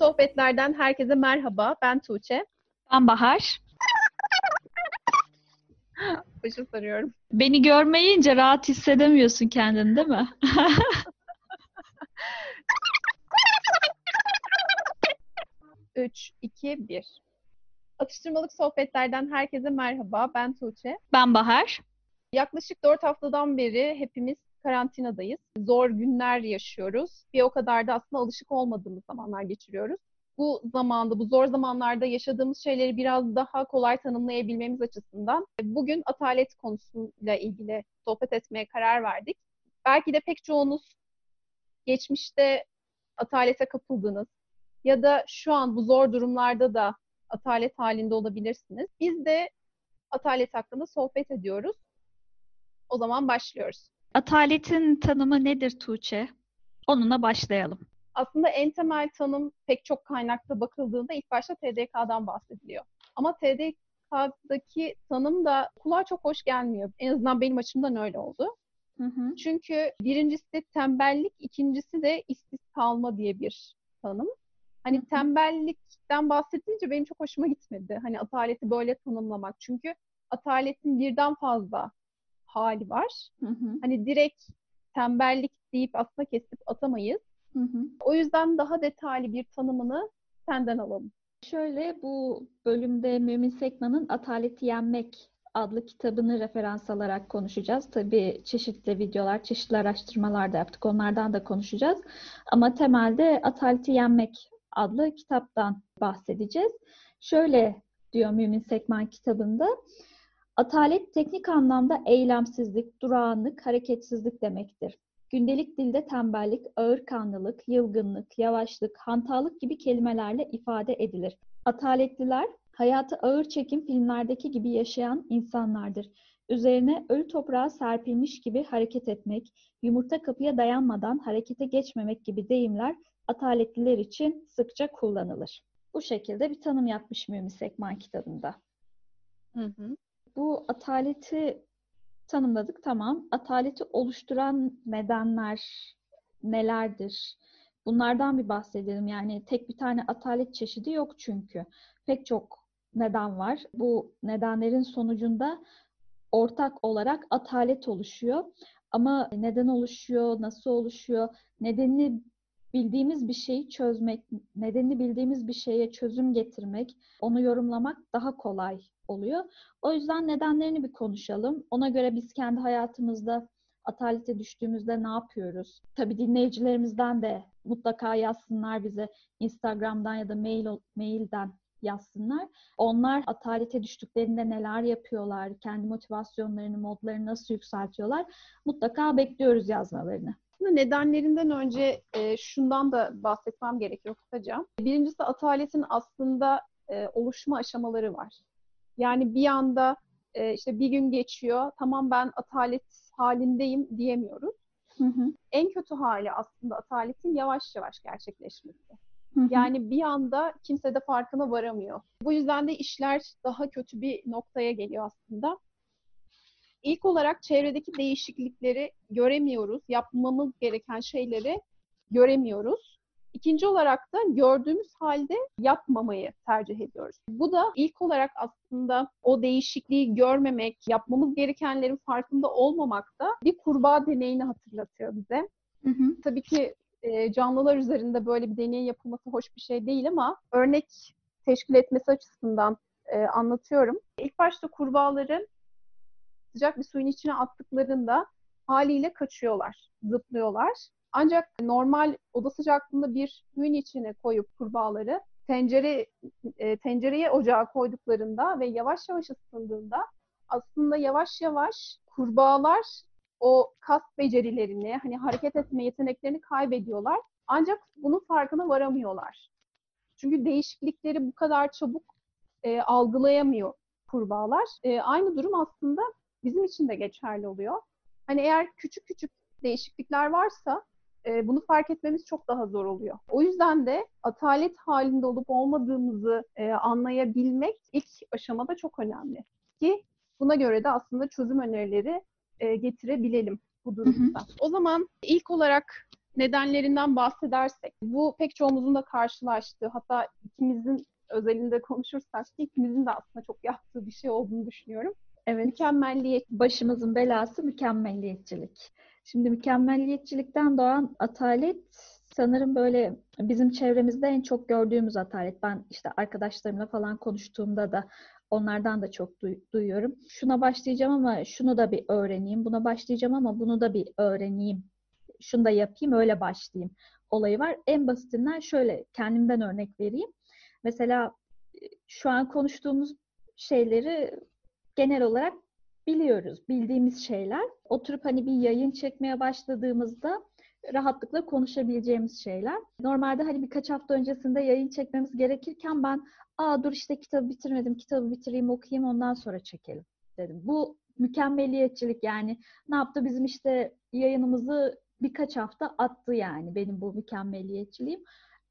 sohbetlerden herkese merhaba. Ben Tuğçe. Ben Bahar. Başı sarıyorum. Beni görmeyince rahat hissedemiyorsun kendini, değil mi? Üç, iki, bir. Atıştırmalık sohbetlerden herkese merhaba. Ben Tuğçe. Ben Bahar. Yaklaşık dört haftadan beri hepimiz karantinadayız. Zor günler yaşıyoruz. Bir o kadar da aslında alışık olmadığımız zamanlar geçiriyoruz. Bu zamanda, bu zor zamanlarda yaşadığımız şeyleri biraz daha kolay tanımlayabilmemiz açısından bugün atalet konusuyla ilgili sohbet etmeye karar verdik. Belki de pek çoğunuz geçmişte atalete kapıldınız ya da şu an bu zor durumlarda da atalet halinde olabilirsiniz. Biz de atalet hakkında sohbet ediyoruz. O zaman başlıyoruz. Ataletin tanımı nedir Tuğçe? Onunla başlayalım. Aslında en temel tanım pek çok kaynakta bakıldığında ilk başta TDK'dan bahsediliyor. Ama TDK'daki tanım da kulağa çok hoş gelmiyor. En azından benim açımdan öyle oldu. Hı hı. Çünkü birincisi tembellik, ikincisi de işsiz kalma diye bir tanım. Hani tembellikten bahsedince benim çok hoşuma gitmedi. Hani ataleti böyle tanımlamak. Çünkü ataletin birden fazla hali var. Hı hı. Hani direkt tembellik deyip aslında kesip atamayız. Hı hı. O yüzden daha detaylı bir tanımını senden alalım. Şöyle bu bölümde Mümin Sekman'ın Ataleti Yenmek adlı kitabını referans alarak konuşacağız. Tabii çeşitli videolar, çeşitli araştırmalar da yaptık. Onlardan da konuşacağız. Ama temelde Ataleti Yenmek adlı kitaptan bahsedeceğiz. Şöyle diyor Mümin Sekman kitabında. Atalet teknik anlamda eylemsizlik, durağanlık, hareketsizlik demektir. Gündelik dilde tembellik, ağırkanlılık, yılgınlık, yavaşlık, hantallık gibi kelimelerle ifade edilir. Ataletliler, hayatı ağır çekim filmlerdeki gibi yaşayan insanlardır. Üzerine ölü toprağa serpilmiş gibi hareket etmek, yumurta kapıya dayanmadan harekete geçmemek gibi deyimler ataletliler için sıkça kullanılır. Bu şekilde bir tanım yapmış Mümin Sekman kitabında. Hı hı. Bu ataleti tanımladık tamam. Ataleti oluşturan nedenler nelerdir? Bunlardan bir bahsedelim. Yani tek bir tane atalet çeşidi yok çünkü. Pek çok neden var. Bu nedenlerin sonucunda ortak olarak atalet oluşuyor. Ama neden oluşuyor, nasıl oluşuyor, nedenini bildiğimiz bir şeyi çözmek, nedenini bildiğimiz bir şeye çözüm getirmek, onu yorumlamak daha kolay oluyor. O yüzden nedenlerini bir konuşalım. Ona göre biz kendi hayatımızda atalete düştüğümüzde ne yapıyoruz? Tabii dinleyicilerimizden de mutlaka yazsınlar bize Instagram'dan ya da mail mailden yazsınlar. Onlar atalete düştüklerinde neler yapıyorlar? Kendi motivasyonlarını, modlarını nasıl yükseltiyorlar? Mutlaka bekliyoruz yazmalarını. Nedenlerinden önce e, şundan da bahsetmem gerekiyor kısaca. Birincisi ataletin aslında e, oluşma aşamaları var. Yani bir anda e, işte bir gün geçiyor, tamam ben atalet halindeyim diyemiyoruz. Hı hı. En kötü hali aslında ataletin yavaş yavaş gerçekleşmesi. Hı hı. Yani bir anda kimse de farkına varamıyor. Bu yüzden de işler daha kötü bir noktaya geliyor aslında. İlk olarak çevredeki değişiklikleri göremiyoruz. Yapmamız gereken şeyleri göremiyoruz. İkinci olarak da gördüğümüz halde yapmamayı tercih ediyoruz. Bu da ilk olarak aslında o değişikliği görmemek, yapmamız gerekenlerin farkında olmamak da bir kurbağa deneyini hatırlatıyor bize. Hı hı. Tabii ki e, canlılar üzerinde böyle bir deney yapılması hoş bir şey değil ama örnek teşkil etmesi açısından e, anlatıyorum. İlk başta kurbağaları sıcak bir suyun içine attıklarında haliyle kaçıyorlar, zıplıyorlar. Ancak normal oda sıcaklığında bir suyun içine koyup kurbağaları tencere e, tencereye ocağa koyduklarında ve yavaş yavaş ısındığında aslında yavaş yavaş kurbağalar o kas becerilerini, hani hareket etme yeteneklerini kaybediyorlar. Ancak bunun farkına varamıyorlar. Çünkü değişiklikleri bu kadar çabuk e, algılayamıyor kurbağalar. E, aynı durum aslında bizim için de geçerli oluyor. Hani eğer küçük küçük değişiklikler varsa e, bunu fark etmemiz çok daha zor oluyor. O yüzden de atalet halinde olup olmadığımızı e, anlayabilmek ilk aşamada çok önemli. Ki buna göre de aslında çözüm önerileri e, getirebilelim bu durumda. Hı hı. O zaman ilk olarak nedenlerinden bahsedersek, bu pek çoğumuzun da karşılaştığı, hatta ikimizin özelinde konuşursak ki ikimizin de aslında çok yaptığı bir şey olduğunu düşünüyorum. Evet. Mükemmelliyet. Başımızın belası mükemmelliyetçilik. Şimdi mükemmelliyetçilikten doğan atalet sanırım böyle bizim çevremizde en çok gördüğümüz atalet. Ben işte arkadaşlarımla falan konuştuğumda da onlardan da çok duy- duyuyorum. Şuna başlayacağım ama şunu da bir öğreneyim. Buna başlayacağım ama bunu da bir öğreneyim. Şunu da yapayım öyle başlayayım olayı var. En basitinden şöyle kendimden örnek vereyim. Mesela şu an konuştuğumuz şeyleri genel olarak biliyoruz, bildiğimiz şeyler. Oturup hani bir yayın çekmeye başladığımızda rahatlıkla konuşabileceğimiz şeyler. Normalde hani birkaç hafta öncesinde yayın çekmemiz gerekirken ben aa dur işte kitabı bitirmedim, kitabı bitireyim okuyayım ondan sonra çekelim dedim. Bu mükemmeliyetçilik yani ne yaptı bizim işte yayınımızı birkaç hafta attı yani benim bu mükemmeliyetçiliğim.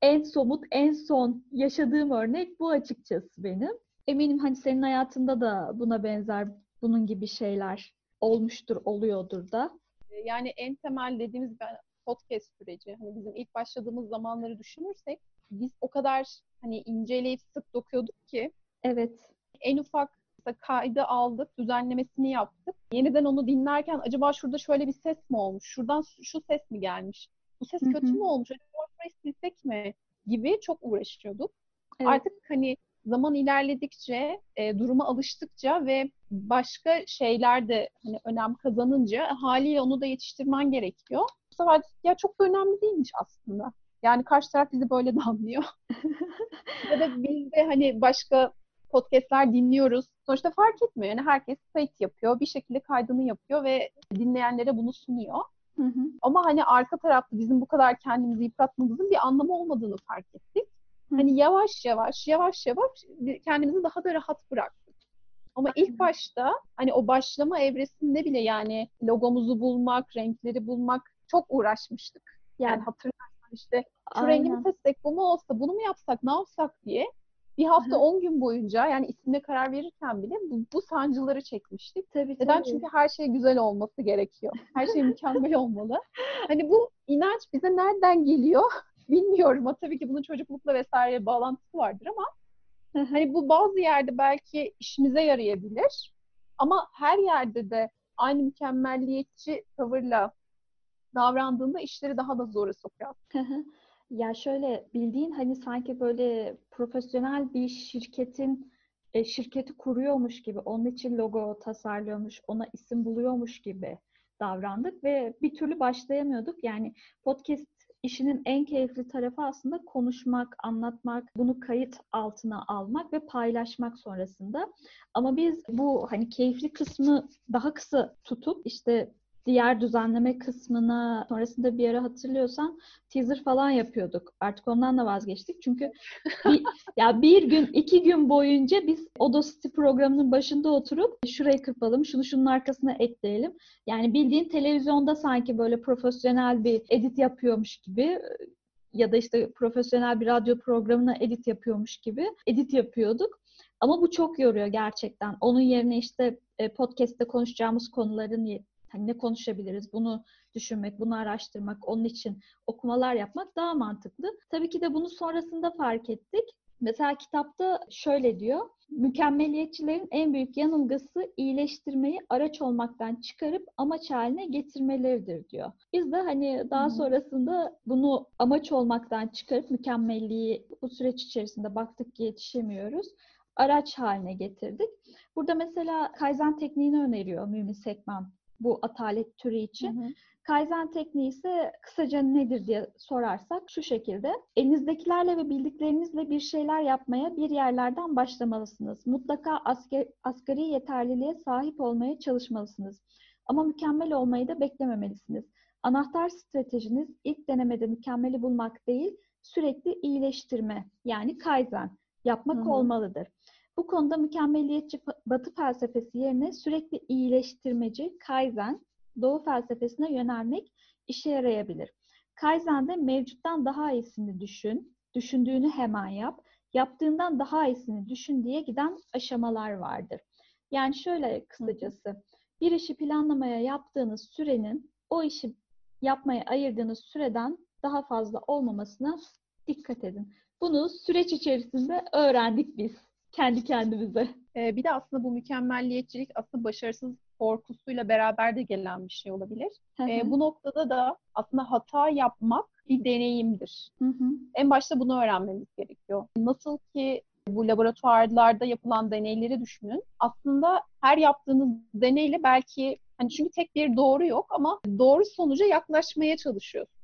En somut, en son yaşadığım örnek bu açıkçası benim. Eminim hani senin hayatında da buna benzer bunun gibi şeyler olmuştur, oluyordur da. Yani en temel dediğimiz podcast süreci. Hani bizim ilk başladığımız zamanları düşünürsek biz o kadar hani inceleyip sık dokuyorduk ki evet. En ufak kaydı aldık, düzenlemesini yaptık. Yeniden onu dinlerken acaba şurada şöyle bir ses mi olmuş? Şuradan şu ses mi gelmiş? Bu ses kötü mü olmuş? Acaba şurayı silsek mi? Gibi çok uğraşıyorduk. Evet. Artık hani zaman ilerledikçe, e, duruma alıştıkça ve başka şeyler de hani önem kazanınca haliyle onu da yetiştirmen gerekiyor. Bu sefer ya çok da önemli değilmiş aslında. Yani karşı taraf bizi böyle de anlıyor. ya da biz de hani başka podcastler dinliyoruz. Sonuçta fark etmiyor. Yani herkes kayıt yapıyor. Bir şekilde kaydını yapıyor ve dinleyenlere bunu sunuyor. Hı hı. Ama hani arka tarafta bizim bu kadar kendimizi yıpratmamızın bir anlamı olmadığını fark ettik. Hani yavaş yavaş, yavaş yavaş kendimizi daha da rahat bıraktık. Ama ilk başta hani o başlama evresinde bile yani logomuzu bulmak, renkleri bulmak çok uğraşmıştık. Yani hatırlarsan işte şu Aynen. rengi mi seçsek, bu mu olsa, bunu mu yapsak, ne yapsak diye bir hafta 10 gün boyunca yani isimle karar verirken bile bu, bu sancıları çekmiştik. Tabii, Neden? Tabii. Çünkü her şey güzel olması gerekiyor. Her şey mükemmel olmalı. Hani bu inanç bize nereden geliyor bilmiyorum. Ama tabii ki bunun çocuklukla vesaire bağlantısı vardır ama hani bu bazı yerde belki işimize yarayabilir. Ama her yerde de aynı mükemmelliyetçi tavırla davrandığında işleri daha da zora sokuyor. Ya şöyle bildiğin hani sanki böyle profesyonel bir şirketin e, şirketi kuruyormuş gibi, onun için logo tasarlıyormuş, ona isim buluyormuş gibi davrandık ve bir türlü başlayamıyorduk. Yani podcast işinin en keyifli tarafı aslında konuşmak, anlatmak, bunu kayıt altına almak ve paylaşmak sonrasında. Ama biz bu hani keyifli kısmı daha kısa tutup işte diğer düzenleme kısmına sonrasında bir ara hatırlıyorsan teaser falan yapıyorduk. Artık ondan da vazgeçtik. Çünkü bir, ya bir gün, iki gün boyunca biz Audacity programının başında oturup şurayı kırpalım, şunu şunun arkasına ekleyelim. Yani bildiğin televizyonda sanki böyle profesyonel bir edit yapıyormuş gibi ya da işte profesyonel bir radyo programına edit yapıyormuş gibi edit yapıyorduk. Ama bu çok yoruyor gerçekten. Onun yerine işte e, podcast'te konuşacağımız konuların Hani ne konuşabiliriz? Bunu düşünmek, bunu araştırmak, onun için okumalar yapmak daha mantıklı. Tabii ki de bunu sonrasında fark ettik. Mesela kitapta şöyle diyor. Mükemmeliyetçilerin en büyük yanılgısı iyileştirmeyi araç olmaktan çıkarıp amaç haline getirmeleridir diyor. Biz de hani daha hmm. sonrasında bunu amaç olmaktan çıkarıp mükemmelliği bu süreç içerisinde baktık ki yetişemiyoruz. Araç haline getirdik. Burada mesela Kaizen tekniğini öneriyor Mümin Sekman bu atalet türü için. Hı hı. Kaizen tekniği ise kısaca nedir diye sorarsak şu şekilde. Elinizdekilerle ve bildiklerinizle bir şeyler yapmaya bir yerlerden başlamalısınız. Mutlaka asker, asgari yeterliliğe sahip olmaya çalışmalısınız. Ama mükemmel olmayı da beklememelisiniz. Anahtar stratejiniz ilk denemede mükemmeli bulmak değil, sürekli iyileştirme yani kaizen yapmak Hı-hı. olmalıdır. Bu konuda mükemmeliyetçi Batı felsefesi yerine sürekli iyileştirmeci Kaizen, Doğu felsefesine yönelmek işe yarayabilir. Kaizen'de mevcuttan daha iyisini düşün, düşündüğünü hemen yap, yaptığından daha iyisini düşün diye giden aşamalar vardır. Yani şöyle kısacası, bir işi planlamaya yaptığınız sürenin o işi yapmaya ayırdığınız süreden daha fazla olmamasına dikkat edin. Bunu süreç içerisinde öğrendik biz kendi kendimize. Ee, bir de aslında bu mükemmelliyetçilik aslında başarısız korkusuyla beraber de gelen bir şey olabilir. Ee, bu noktada da aslında hata yapmak bir deneyimdir. Hı hı. En başta bunu öğrenmemiz gerekiyor. Nasıl ki bu laboratuvarlarda yapılan deneyleri düşünün. Aslında her yaptığınız deneyle belki hani çünkü tek bir doğru yok ama doğru sonuca yaklaşmaya çalışıyorsunuz.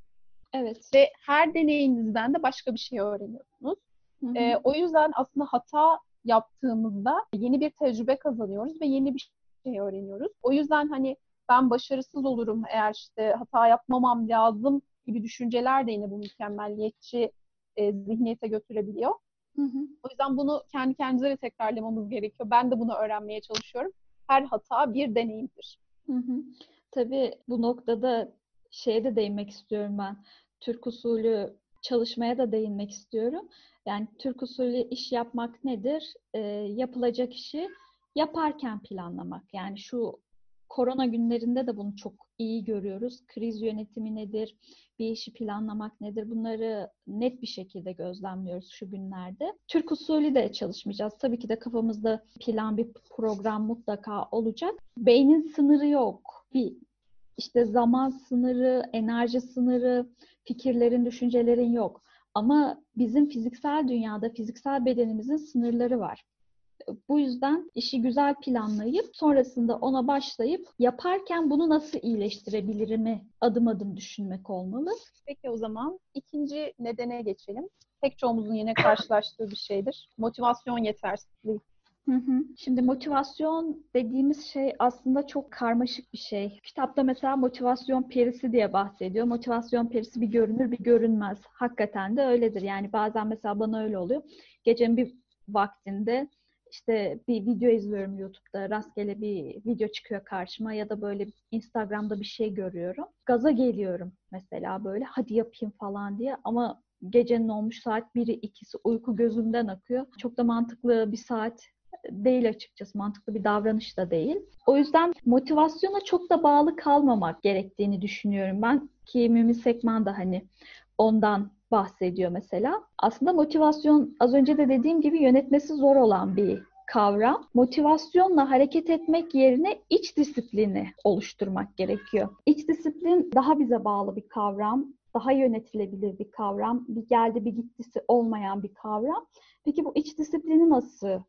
Evet. Ve her deneyinizden de başka bir şey öğreniyorsunuz. Hı hı. Ee, o yüzden aslında hata yaptığımızda yeni bir tecrübe kazanıyoruz ve yeni bir şey öğreniyoruz. O yüzden hani ben başarısız olurum eğer işte hata yapmamam lazım gibi düşünceler de yine bu mükemmelliyetçi e, zihniyete götürebiliyor. Hı hı. O yüzden bunu kendi kendimize de tekrarlamamız gerekiyor. Ben de bunu öğrenmeye çalışıyorum. Her hata bir deneyimdir. Hı hı. Tabii bu noktada şeye de değinmek istiyorum ben. Türk usulü çalışmaya da değinmek istiyorum. Yani Türk usulü iş yapmak nedir? Ee, yapılacak işi yaparken planlamak. Yani şu korona günlerinde de bunu çok iyi görüyoruz. Kriz yönetimi nedir? Bir işi planlamak nedir? Bunları net bir şekilde gözlemliyoruz şu günlerde. Türk usulü de çalışmayacağız. Tabii ki de kafamızda plan, bir program mutlaka olacak. Beynin sınırı yok. Bir işte zaman sınırı, enerji sınırı, fikirlerin, düşüncelerin yok. Ama bizim fiziksel dünyada, fiziksel bedenimizin sınırları var. Bu yüzden işi güzel planlayıp sonrasında ona başlayıp yaparken bunu nasıl iyileştirebilirimi adım adım düşünmek olmalı. Peki o zaman ikinci nedene geçelim. Pek çoğumuzun yine karşılaştığı bir şeydir. Motivasyon yetersizliği. Hı hı. Şimdi motivasyon dediğimiz şey aslında çok karmaşık bir şey. Kitapta mesela motivasyon perisi diye bahsediyor. Motivasyon perisi bir görünür bir görünmez. Hakikaten de öyledir. Yani bazen mesela bana öyle oluyor. Gecenin bir vaktinde işte bir video izliyorum YouTube'da. Rastgele bir video çıkıyor karşıma ya da böyle Instagram'da bir şey görüyorum. Gaza geliyorum mesela böyle hadi yapayım falan diye ama gecenin olmuş saat 1'i 2'si uyku gözümden akıyor. Çok da mantıklı bir saat değil açıkçası. Mantıklı bir davranış da değil. O yüzden motivasyona çok da bağlı kalmamak gerektiğini düşünüyorum ben. Ki Mümin Sekman da hani ondan bahsediyor mesela. Aslında motivasyon az önce de dediğim gibi yönetmesi zor olan bir kavram. Motivasyonla hareket etmek yerine iç disiplini oluşturmak gerekiyor. İç disiplin daha bize bağlı bir kavram daha yönetilebilir bir kavram, bir geldi bir gittisi olmayan bir kavram. Peki bu iç disiplini nasıl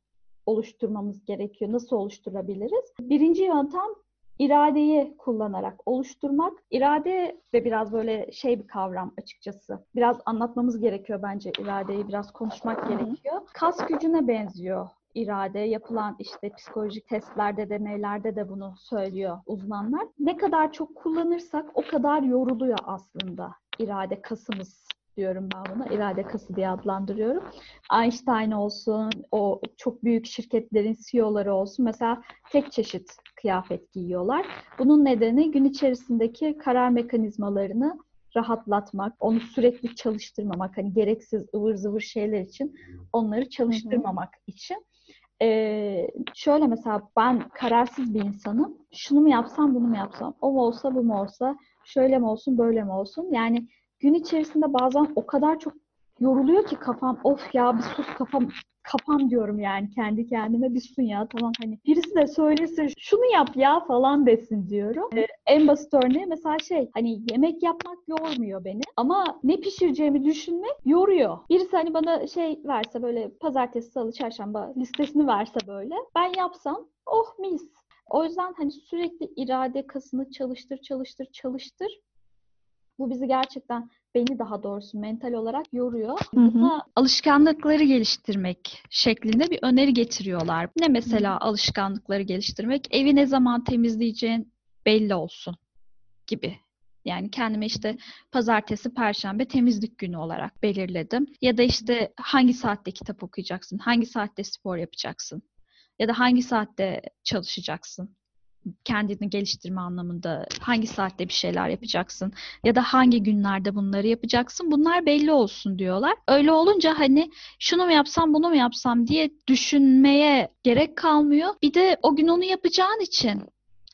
oluşturmamız gerekiyor? Nasıl oluşturabiliriz? Birinci yöntem iradeyi kullanarak oluşturmak. İrade de biraz böyle şey bir kavram açıkçası. Biraz anlatmamız gerekiyor bence iradeyi, biraz konuşmak gerekiyor. Kas gücüne benziyor irade yapılan işte psikolojik testlerde, deneylerde de bunu söylüyor uzmanlar. Ne kadar çok kullanırsak o kadar yoruluyor aslında irade kasımız diyorum ben buna. İrade kası diye adlandırıyorum. Einstein olsun, o çok büyük şirketlerin CEO'ları olsun. Mesela tek çeşit kıyafet giyiyorlar. Bunun nedeni gün içerisindeki karar mekanizmalarını rahatlatmak, onu sürekli çalıştırmamak, hani gereksiz ıvır zıvır şeyler için onları çalıştırmamak için. Ee, şöyle mesela ben kararsız bir insanım. Şunu mu yapsam, bunu mu yapsam? O mu olsa, bu mu olsa? Şöyle mi olsun, böyle mi olsun? Yani gün içerisinde bazen o kadar çok yoruluyor ki kafam. Of ya bir sus kafam kafam diyorum yani kendi kendime bir sun ya tamam hani birisi de söylesin şunu yap ya falan desin diyorum. Ee, en basit örneği mesela şey hani yemek yapmak yormuyor beni ama ne pişireceğimi düşünmek yoruyor. Birisi hani bana şey verse böyle pazartesi, salı, çarşamba listesini verse böyle ben yapsam oh mis. O yüzden hani sürekli irade kasını çalıştır çalıştır çalıştır. Bu bizi gerçekten beni daha doğrusu mental olarak yoruyor. Hı hı. Buna alışkanlıkları geliştirmek şeklinde bir öneri getiriyorlar. Ne mesela alışkanlıkları geliştirmek? Evi ne zaman temizleyeceğin belli olsun gibi. Yani kendime işte pazartesi, perşembe temizlik günü olarak belirledim. Ya da işte hangi saatte kitap okuyacaksın, hangi saatte spor yapacaksın ya da hangi saatte çalışacaksın kendini geliştirme anlamında hangi saatte bir şeyler yapacaksın ya da hangi günlerde bunları yapacaksın bunlar belli olsun diyorlar. Öyle olunca hani şunu mu yapsam bunu mu yapsam diye düşünmeye gerek kalmıyor. Bir de o gün onu yapacağın için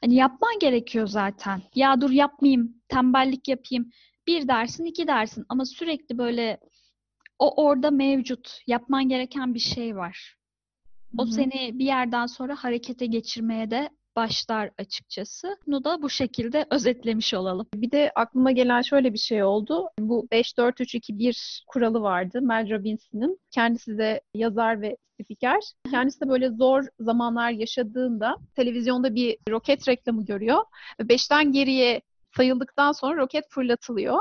hani yapman gerekiyor zaten. Ya dur yapmayayım, tembellik yapayım. Bir dersin, iki dersin ama sürekli böyle o orada mevcut, yapman gereken bir şey var. O Hı hı. seni bir yerden sonra harekete geçirmeye de başlar açıkçası. Bunu da bu şekilde özetlemiş olalım. Bir de aklıma gelen şöyle bir şey oldu. Bu 5-4-3-2-1 kuralı vardı. Mel Robbins'in. Kendisi de yazar ve spiker. Kendisi de böyle zor zamanlar yaşadığında televizyonda bir roket reklamı görüyor. Ve 5'ten geriye sayıldıktan sonra roket fırlatılıyor.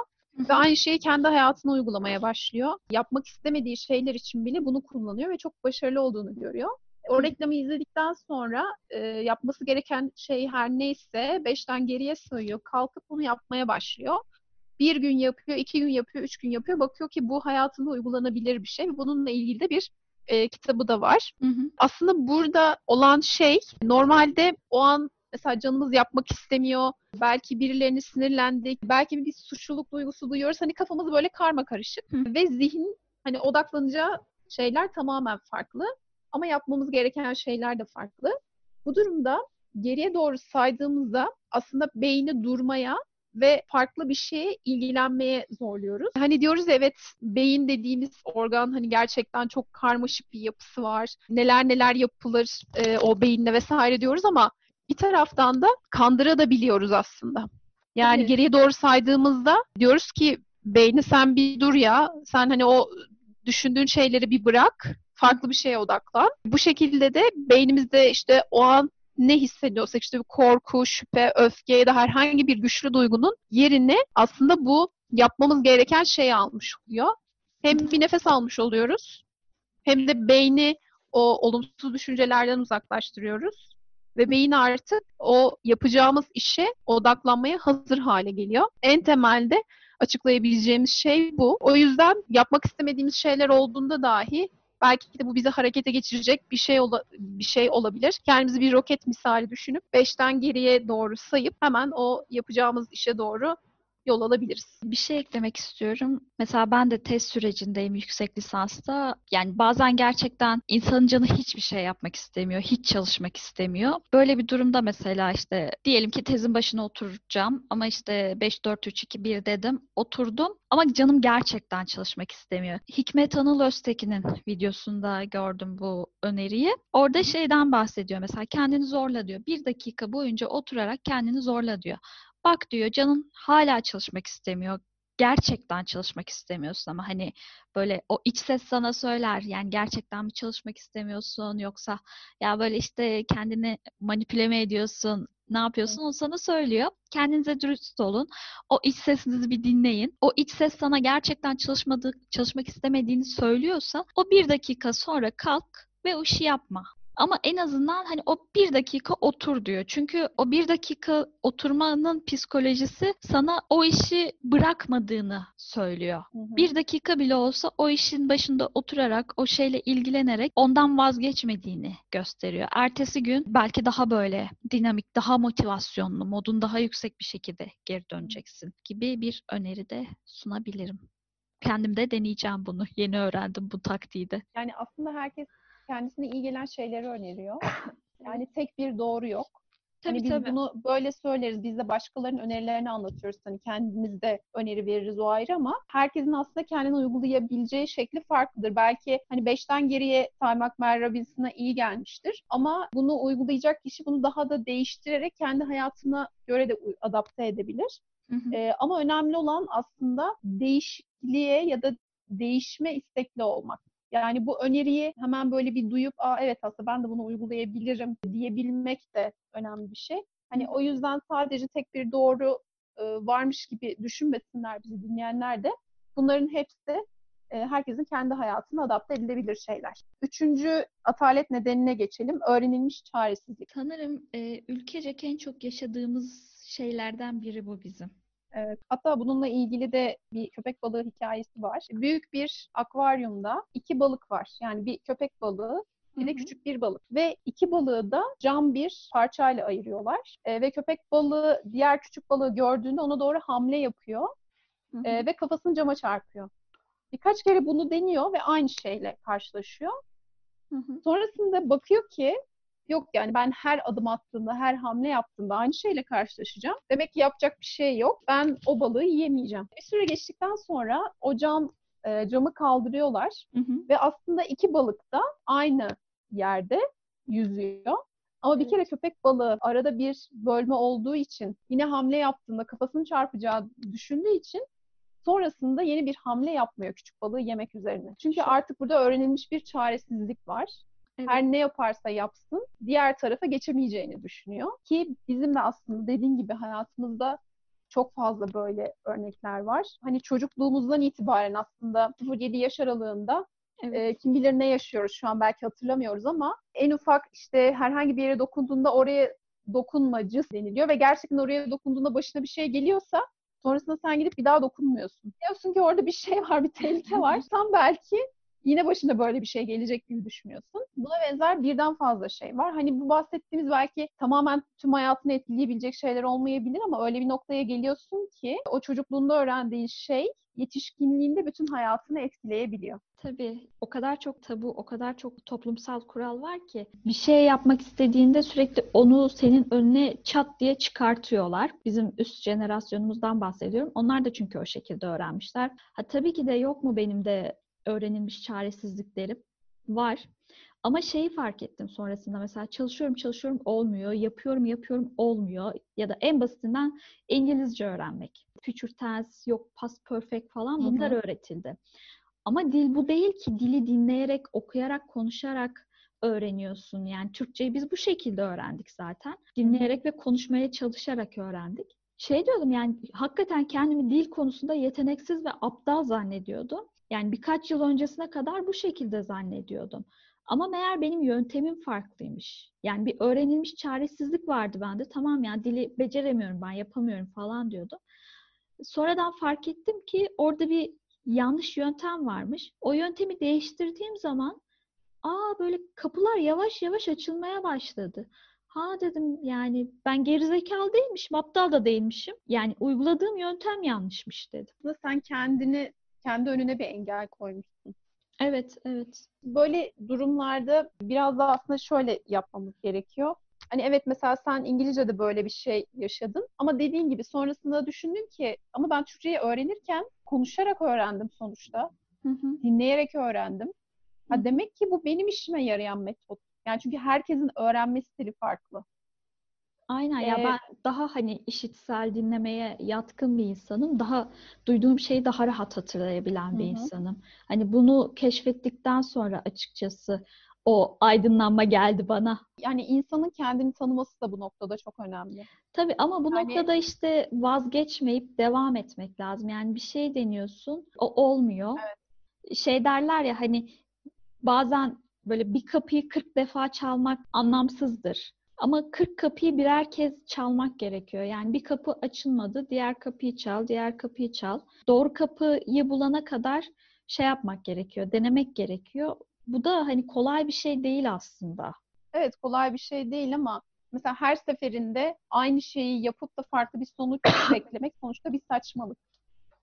Ve aynı şeyi kendi hayatına uygulamaya başlıyor. Yapmak istemediği şeyler için bile bunu kullanıyor ve çok başarılı olduğunu görüyor. O reklamı izledikten sonra e, yapması gereken şey her neyse beşten geriye sayıyor. Kalkıp bunu yapmaya başlıyor. Bir gün yapıyor, iki gün yapıyor, üç gün yapıyor. Bakıyor ki bu hayatında uygulanabilir bir şey. Bununla ilgili de bir e, kitabı da var. Hı hı. Aslında burada olan şey normalde o an mesela canımız yapmak istemiyor. Belki birilerini sinirlendik. Belki bir suçluluk duygusu duyuyoruz. Hani kafamız böyle karma karışık. Ve zihin hani odaklanacağı şeyler tamamen farklı. Ama yapmamız gereken şeyler de farklı. Bu durumda geriye doğru saydığımızda aslında beyni durmaya ve farklı bir şeye ilgilenmeye zorluyoruz. Hani diyoruz evet beyin dediğimiz organ hani gerçekten çok karmaşık bir yapısı var. Neler neler yapılır e, o beyinle vesaire diyoruz ama bir taraftan da kandırabiliyoruz aslında. Yani Tabii. geriye doğru saydığımızda diyoruz ki beyni sen bir dur ya sen hani o düşündüğün şeyleri bir bırak farklı bir şeye odaklan. Bu şekilde de beynimizde işte o an ne hissediyorsak işte bir korku, şüphe, öfke ya da herhangi bir güçlü duygunun yerini aslında bu yapmamız gereken şeyi almış oluyor. Hem bir nefes almış oluyoruz hem de beyni o olumsuz düşüncelerden uzaklaştırıyoruz. Ve beyin artık o yapacağımız işe odaklanmaya hazır hale geliyor. En temelde açıklayabileceğimiz şey bu. O yüzden yapmak istemediğimiz şeyler olduğunda dahi belki de bu bizi harekete geçirecek bir şey ola- bir şey olabilir. Kendimizi bir roket misali düşünüp beşten geriye doğru sayıp hemen o yapacağımız işe doğru yol alabiliriz. Bir şey eklemek istiyorum. Mesela ben de test sürecindeyim yüksek lisansta. Yani bazen gerçekten insanın canı hiçbir şey yapmak istemiyor, hiç çalışmak istemiyor. Böyle bir durumda mesela işte diyelim ki tezin başına oturacağım ama işte 5 4 3 2 1 dedim. Oturdum ama canım gerçekten çalışmak istemiyor. Hikmet Anıl Öztekin'in videosunda gördüm bu öneriyi. Orada şeyden bahsediyor mesela kendini zorla diyor. Bir dakika boyunca oturarak kendini zorla diyor. Bak diyor canın hala çalışmak istemiyor. Gerçekten çalışmak istemiyorsun ama hani böyle o iç ses sana söyler yani gerçekten mi çalışmak istemiyorsun yoksa ya böyle işte kendini manipüle mi ediyorsun ne yapıyorsun o sana söylüyor. Kendinize dürüst olun. O iç sesinizi bir dinleyin. O iç ses sana gerçekten çalışmadığı, çalışmak istemediğini söylüyorsa o bir dakika sonra kalk ve o işi yapma. Ama en azından hani o bir dakika otur diyor. Çünkü o bir dakika oturmanın psikolojisi sana o işi bırakmadığını söylüyor. Bir dakika bile olsa o işin başında oturarak, o şeyle ilgilenerek ondan vazgeçmediğini gösteriyor. Ertesi gün belki daha böyle dinamik, daha motivasyonlu, modun daha yüksek bir şekilde geri döneceksin gibi bir öneri de sunabilirim. Kendim de deneyeceğim bunu. Yeni öğrendim bu taktiği de. Yani aslında herkes kendisine iyi gelen şeyleri öneriyor. Yani tek bir doğru yok. Tabii hani biz tabii. bunu böyle söyleriz. Biz de başkalarının önerilerini anlatıyoruz. Hani kendimiz de öneri veririz o ayrı ama herkesin aslında kendini uygulayabileceği şekli farklıdır. Belki hani beşten geriye saymak Robbinson'a iyi gelmiştir. Ama bunu uygulayacak kişi bunu daha da değiştirerek kendi hayatına göre de adapte edebilir. Hı hı. Ee, ama önemli olan aslında değişikliğe ya da değişme istekli olmak. Yani bu öneriyi hemen böyle bir duyup, Aa, evet aslında ben de bunu uygulayabilirim diyebilmek de önemli bir şey. Hani o yüzden sadece tek bir doğru e, varmış gibi düşünmesinler bizi dinleyenler de. Bunların hepsi e, herkesin kendi hayatına adapte edilebilir şeyler. Üçüncü atalet nedenine geçelim. Öğrenilmiş çaresizlik. Sanırım e, ülkecek en çok yaşadığımız şeylerden biri bu bizim. Evet. Hatta bununla ilgili de bir köpek balığı hikayesi var. Büyük bir akvaryumda iki balık var. Yani bir köpek balığı bir de küçük bir balık. Ve iki balığı da cam bir parçayla ayırıyorlar. E, ve köpek balığı diğer küçük balığı gördüğünde ona doğru hamle yapıyor. E, ve kafasını cama çarpıyor. Birkaç kere bunu deniyor ve aynı şeyle karşılaşıyor. Sonrasında bakıyor ki yok yani ben her adım attığımda, her hamle yaptığımda aynı şeyle karşılaşacağım. Demek ki yapacak bir şey yok. Ben o balığı yiyemeyeceğim. Bir süre geçtikten sonra o cam e, camı kaldırıyorlar ve aslında iki balık da aynı yerde yüzüyor. Ama bir kere köpek balığı arada bir bölme olduğu için yine hamle yaptığında kafasını çarpacağı düşündüğü için sonrasında yeni bir hamle yapmıyor küçük balığı yemek üzerine. Çünkü artık burada öğrenilmiş bir çaresizlik var. Evet. Her ne yaparsa yapsın diğer tarafa geçemeyeceğini düşünüyor. Ki bizim de aslında dediğin gibi hayatımızda çok fazla böyle örnekler var. Hani çocukluğumuzdan itibaren aslında 0-7 yaş aralığında Evet. e, kim bilir ne yaşıyoruz şu an belki hatırlamıyoruz ama en ufak işte herhangi bir yere dokunduğunda oraya dokunma cız deniliyor ve gerçekten oraya dokunduğunda başına bir şey geliyorsa sonrasında sen gidip bir daha dokunmuyorsun. Diyorsun ki orada bir şey var, bir tehlike var. Tam belki yine başına böyle bir şey gelecek gibi düşünüyorsun. Buna benzer birden fazla şey var. Hani bu bahsettiğimiz belki tamamen tüm hayatını etkileyebilecek şeyler olmayabilir ama öyle bir noktaya geliyorsun ki o çocukluğunda öğrendiğin şey yetişkinliğinde bütün hayatını etkileyebiliyor. Tabii o kadar çok tabu, o kadar çok toplumsal kural var ki bir şey yapmak istediğinde sürekli onu senin önüne çat diye çıkartıyorlar. Bizim üst jenerasyonumuzdan bahsediyorum. Onlar da çünkü o şekilde öğrenmişler. Ha tabii ki de yok mu benim de öğrenilmiş çaresizliklerim? Var. Ama şeyi fark ettim sonrasında mesela çalışıyorum çalışıyorum olmuyor, yapıyorum yapıyorum olmuyor ya da en basitinden İngilizce öğrenmek. Future tense, yok past perfect falan bunlar öğretildi. Ama dil bu değil ki. Dili dinleyerek, okuyarak, konuşarak öğreniyorsun. Yani Türkçeyi biz bu şekilde öğrendik zaten. Dinleyerek ve konuşmaya çalışarak öğrendik. Şey diyordum yani hakikaten kendimi dil konusunda yeteneksiz ve aptal zannediyordum. Yani birkaç yıl öncesine kadar bu şekilde zannediyordum. Ama meğer benim yöntemim farklıymış. Yani bir öğrenilmiş çaresizlik vardı bende. Tamam ya dili beceremiyorum ben, yapamıyorum falan diyordum. Sonradan fark ettim ki orada bir yanlış yöntem varmış. O yöntemi değiştirdiğim zaman aa böyle kapılar yavaş yavaş açılmaya başladı. Ha dedim yani ben gerizekalı değilmişim, aptal da değilmişim. Yani uyguladığım yöntem yanlışmış dedim. Sen kendini kendi önüne bir engel koymuşsun. Evet, evet. Böyle durumlarda biraz da aslında şöyle yapmamız gerekiyor. Hani evet mesela sen İngilizce'de böyle bir şey yaşadın ama dediğin gibi sonrasında düşündün ki ama ben Türkçeyi öğrenirken konuşarak öğrendim sonuçta. Hı hı. Dinleyerek öğrendim. Ha demek ki bu benim işime yarayan metot. Yani çünkü herkesin öğrenme stili farklı. Aynen ya Ee, ben daha hani işitsel dinlemeye yatkın bir insanım. Daha duyduğum şeyi daha rahat hatırlayabilen bir Hı hı. insanım. Hani bunu keşfettikten sonra açıkçası o aydınlanma geldi bana. Yani insanın kendini tanıması da bu noktada çok önemli. Tabii ama bu Yani- noktada işte vazgeçmeyip devam etmek lazım. Yani bir şey deniyorsun, o olmuyor. Şey derler ya hani bazen böyle bir kapıyı 40 defa çalmak anlamsızdır. Ama 40 kapıyı birer kez çalmak gerekiyor. Yani bir kapı açılmadı, diğer kapıyı çal, diğer kapıyı çal. Doğru kapıyı bulana kadar şey yapmak gerekiyor, denemek gerekiyor. Bu da hani kolay bir şey değil aslında. Evet kolay bir şey değil ama mesela her seferinde aynı şeyi yapıp da farklı bir sonuç beklemek sonuçta bir saçmalık.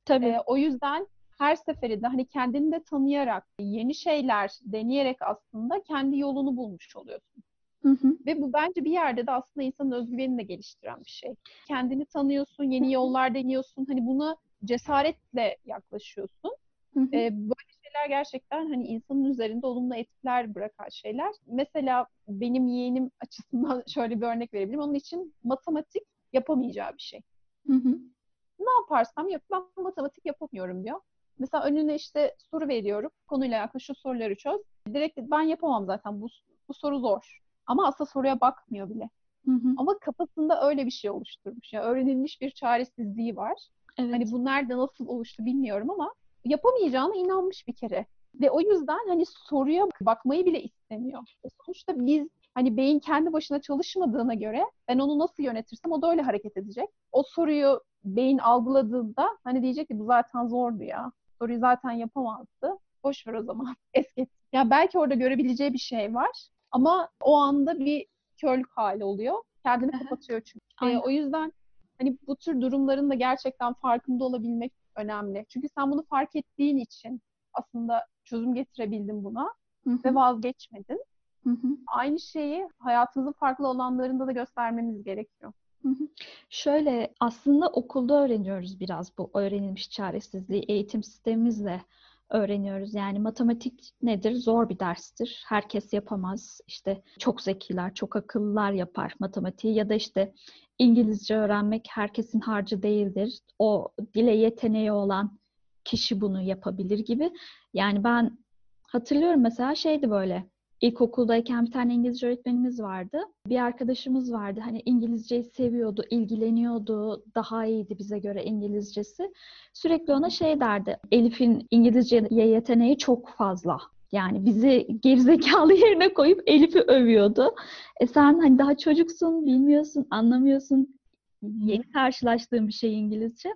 Tabii. Ee, o yüzden her seferinde hani kendini de tanıyarak, yeni şeyler deneyerek aslında kendi yolunu bulmuş oluyorsun. Hı hı. Ve bu bence bir yerde de aslında insanın özgüvenini de geliştiren bir şey. Kendini tanıyorsun, yeni yollar deniyorsun. Hani buna cesaretle yaklaşıyorsun. Hı hı. Ee, böyle şeyler gerçekten hani insanın üzerinde olumlu etkiler bırakan şeyler. Mesela benim yeğenim açısından şöyle bir örnek verebilirim. Onun için matematik yapamayacağı bir şey. Hı hı. Ne yaparsam yap, ben matematik yapamıyorum diyor. Mesela önüne işte soru veriyorum. Konuyla alakalı şu soruları çöz. Direkt ben yapamam zaten bu, bu soru zor. Ama aslında soruya bakmıyor bile. Hı hı. Ama kafasında öyle bir şey oluşturmuş. Yani öğrenilmiş bir çaresizliği var. Evet. Hani bu nerede nasıl oluştu bilmiyorum ama yapamayacağına inanmış bir kere. Ve o yüzden hani soruya bakmayı bile istemiyor. E sonuçta biz hani beyin kendi başına çalışmadığına göre ben onu nasıl yönetirsem o da öyle hareket edecek. O soruyu beyin algıladığında hani diyecek ki bu zaten zordu ya. Soruyu zaten yapamazdı. Boş ver o zaman. Es geç. Ya belki orada görebileceği bir şey var ama o anda bir körlük hali oluyor. Kendini kapatıyor çünkü. Ee, Aynen. o yüzden hani bu tür durumların da gerçekten farkında olabilmek önemli. Çünkü sen bunu fark ettiğin için aslında çözüm getirebildin buna Hı hı, ve vazgeçmedin. hı hı. Aynı şeyi hayatımızın farklı alanlarında da göstermemiz gerekiyor. Şöyle aslında okulda öğreniyoruz biraz bu öğrenilmiş çaresizliği eğitim sistemimizle öğreniyoruz. Yani matematik nedir? Zor bir derstir. Herkes yapamaz. İşte çok zekiler, çok akıllılar yapar matematiği ya da işte İngilizce öğrenmek herkesin harcı değildir. O dile yeteneği olan kişi bunu yapabilir gibi. Yani ben hatırlıyorum mesela şeydi böyle İlkokuldayken bir tane İngilizce öğretmenimiz vardı. Bir arkadaşımız vardı. Hani İngilizceyi seviyordu, ilgileniyordu. Daha iyiydi bize göre İngilizcesi. Sürekli ona şey derdi. Elif'in İngilizceye yeteneği çok fazla. Yani bizi gerizekalı yerine koyup Elif'i övüyordu. E sen hani daha çocuksun, bilmiyorsun, anlamıyorsun. Yeni karşılaştığın bir şey İngilizce.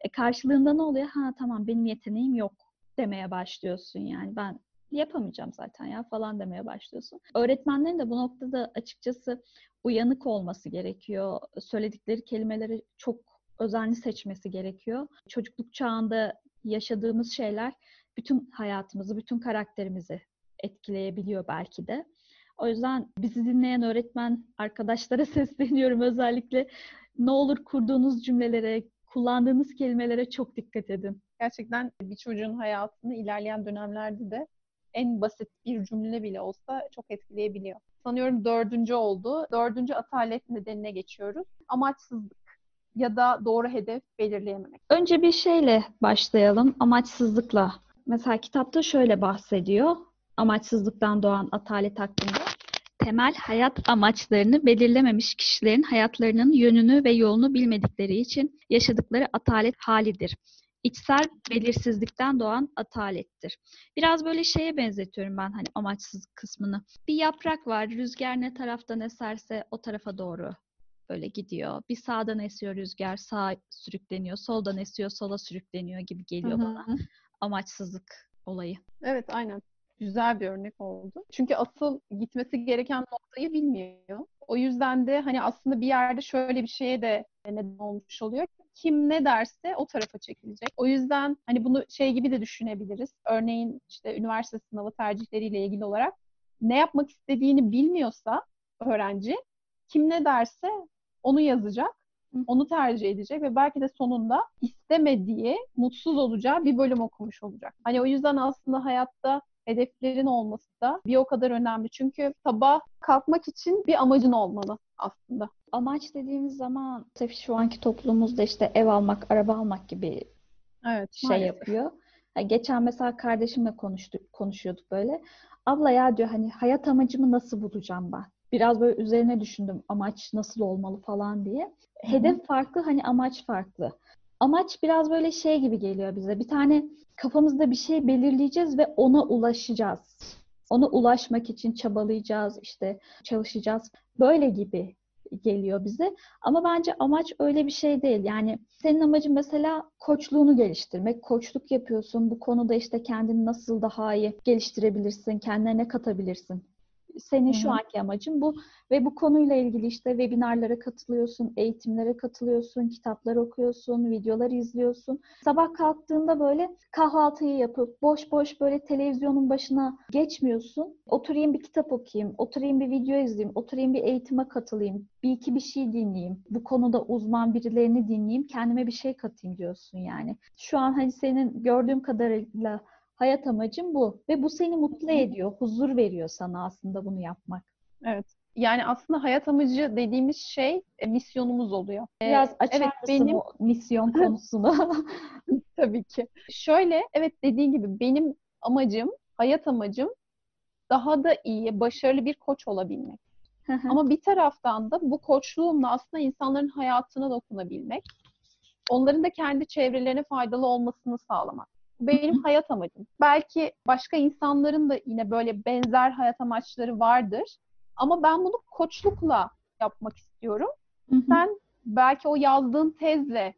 E karşılığında ne oluyor? Ha tamam benim yeteneğim yok demeye başlıyorsun yani. Ben yapamayacağım zaten ya falan demeye başlıyorsun. Öğretmenlerin de bu noktada açıkçası uyanık olması gerekiyor. Söyledikleri kelimeleri çok özenli seçmesi gerekiyor. Çocukluk çağında yaşadığımız şeyler bütün hayatımızı, bütün karakterimizi etkileyebiliyor belki de. O yüzden bizi dinleyen öğretmen arkadaşlara sesleniyorum özellikle. Ne olur kurduğunuz cümlelere, kullandığınız kelimelere çok dikkat edin. Gerçekten bir çocuğun hayatını ilerleyen dönemlerde de en basit bir cümle bile olsa çok etkileyebiliyor. Sanıyorum dördüncü oldu. Dördüncü atalet nedenine geçiyoruz. Amaçsızlık ya da doğru hedef belirleyememek. Önce bir şeyle başlayalım, amaçsızlıkla. Mesela kitapta şöyle bahsediyor, amaçsızlıktan doğan atalet hakkında. Temel hayat amaçlarını belirlememiş kişilerin hayatlarının yönünü ve yolunu bilmedikleri için yaşadıkları atalet halidir. İçsel belirsizlikten doğan atalettir. Biraz böyle şeye benzetiyorum ben hani amaçsızlık kısmını. Bir yaprak var, rüzgar ne taraftan eserse o tarafa doğru böyle gidiyor. Bir sağdan esiyor rüzgar, sağa sürükleniyor, soldan esiyor, sola sürükleniyor gibi geliyor bana amaçsızlık olayı. Evet aynen. Güzel bir örnek oldu. Çünkü asıl gitmesi gereken noktayı bilmiyor. O yüzden de hani aslında bir yerde şöyle bir şeye de neden olmuş oluyor. Kim ne derse o tarafa çekilecek. O yüzden hani bunu şey gibi de düşünebiliriz. Örneğin işte üniversite sınavı tercihleriyle ilgili olarak ne yapmak istediğini bilmiyorsa öğrenci kim ne derse onu yazacak, onu tercih edecek ve belki de sonunda istemediği, mutsuz olacağı bir bölüm okumuş olacak. Hani o yüzden aslında hayatta hedeflerin olması da bir o kadar önemli. Çünkü sabah kalkmak için bir amacın olmalı aslında. Amaç dediğimiz zaman tabii şu anki toplumumuzda işte ev almak, araba almak gibi Evet, şey maalesef. yapıyor. Geçen mesela kardeşimle konuştuk, konuşuyorduk böyle. Abla ya diyor hani hayat amacımı nasıl bulacağım ben? Biraz böyle üzerine düşündüm amaç nasıl olmalı falan diye. Hedef farklı hani amaç farklı. Amaç biraz böyle şey gibi geliyor bize. Bir tane kafamızda bir şey belirleyeceğiz ve ona ulaşacağız. Ona ulaşmak için çabalayacağız, işte çalışacağız. Böyle gibi geliyor bize. Ama bence amaç öyle bir şey değil. Yani senin amacın mesela koçluğunu geliştirmek. Koçluk yapıyorsun. Bu konuda işte kendini nasıl daha iyi geliştirebilirsin, kendine ne katabilirsin. Senin şu Hı hı. anki amacın bu ve bu konuyla ilgili işte webinarlara katılıyorsun, eğitimlere katılıyorsun, kitaplar okuyorsun, videolar izliyorsun. Sabah kalktığında böyle kahvaltıyı yapıp boş boş böyle televizyonun başına geçmiyorsun. Oturayım bir kitap okuyayım, oturayım bir video izleyeyim, oturayım bir eğitime katılayım, bir iki bir şey dinleyeyim. Bu konuda uzman birilerini dinleyeyim, kendime bir şey katayım diyorsun yani. Şu an hani senin gördüğüm kadarıyla hayat amacın bu ve bu seni mutlu ediyor, huzur veriyor sana aslında bunu yapmak. Evet. Yani aslında hayat amacı dediğimiz şey e, misyonumuz oluyor. E, Biraz açar evet, mısın benim- o misyon konusunu? Tabii ki. Şöyle, evet dediğin gibi benim amacım, hayat amacım daha da iyi, başarılı bir koç olabilmek. Ama bir taraftan da bu koçluğumla aslında insanların hayatına dokunabilmek, onların da kendi çevrelerine faydalı olmasını sağlamak. Benim hayat amacım. Belki başka insanların da yine böyle benzer hayat amaçları vardır. Ama ben bunu koçlukla yapmak istiyorum. Sen belki o yazdığın tezle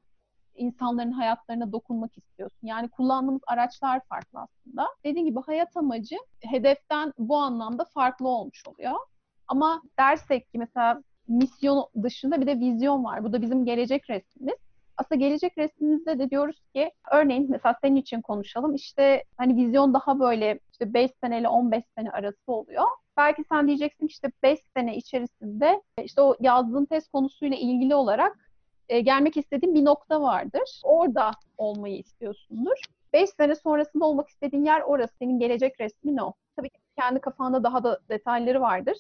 insanların hayatlarına dokunmak istiyorsun. Yani kullandığımız araçlar farklı aslında. Dediğim gibi hayat amacı hedeften bu anlamda farklı olmuş oluyor. Ama dersek ki mesela misyon dışında bir de vizyon var. Bu da bizim gelecek resmimiz. Aslında gelecek resmimizde de diyoruz ki örneğin mesela senin için konuşalım. İşte hani vizyon daha böyle işte 5 sene ile 15 sene arası oluyor. Belki sen diyeceksin işte 5 sene içerisinde işte o yazdığın test konusuyla ilgili olarak e, gelmek istediğin bir nokta vardır. Orada olmayı istiyorsundur. 5 sene sonrasında olmak istediğin yer orası. Senin gelecek resmin o. Tabii ki kendi kafanda daha da detayları vardır.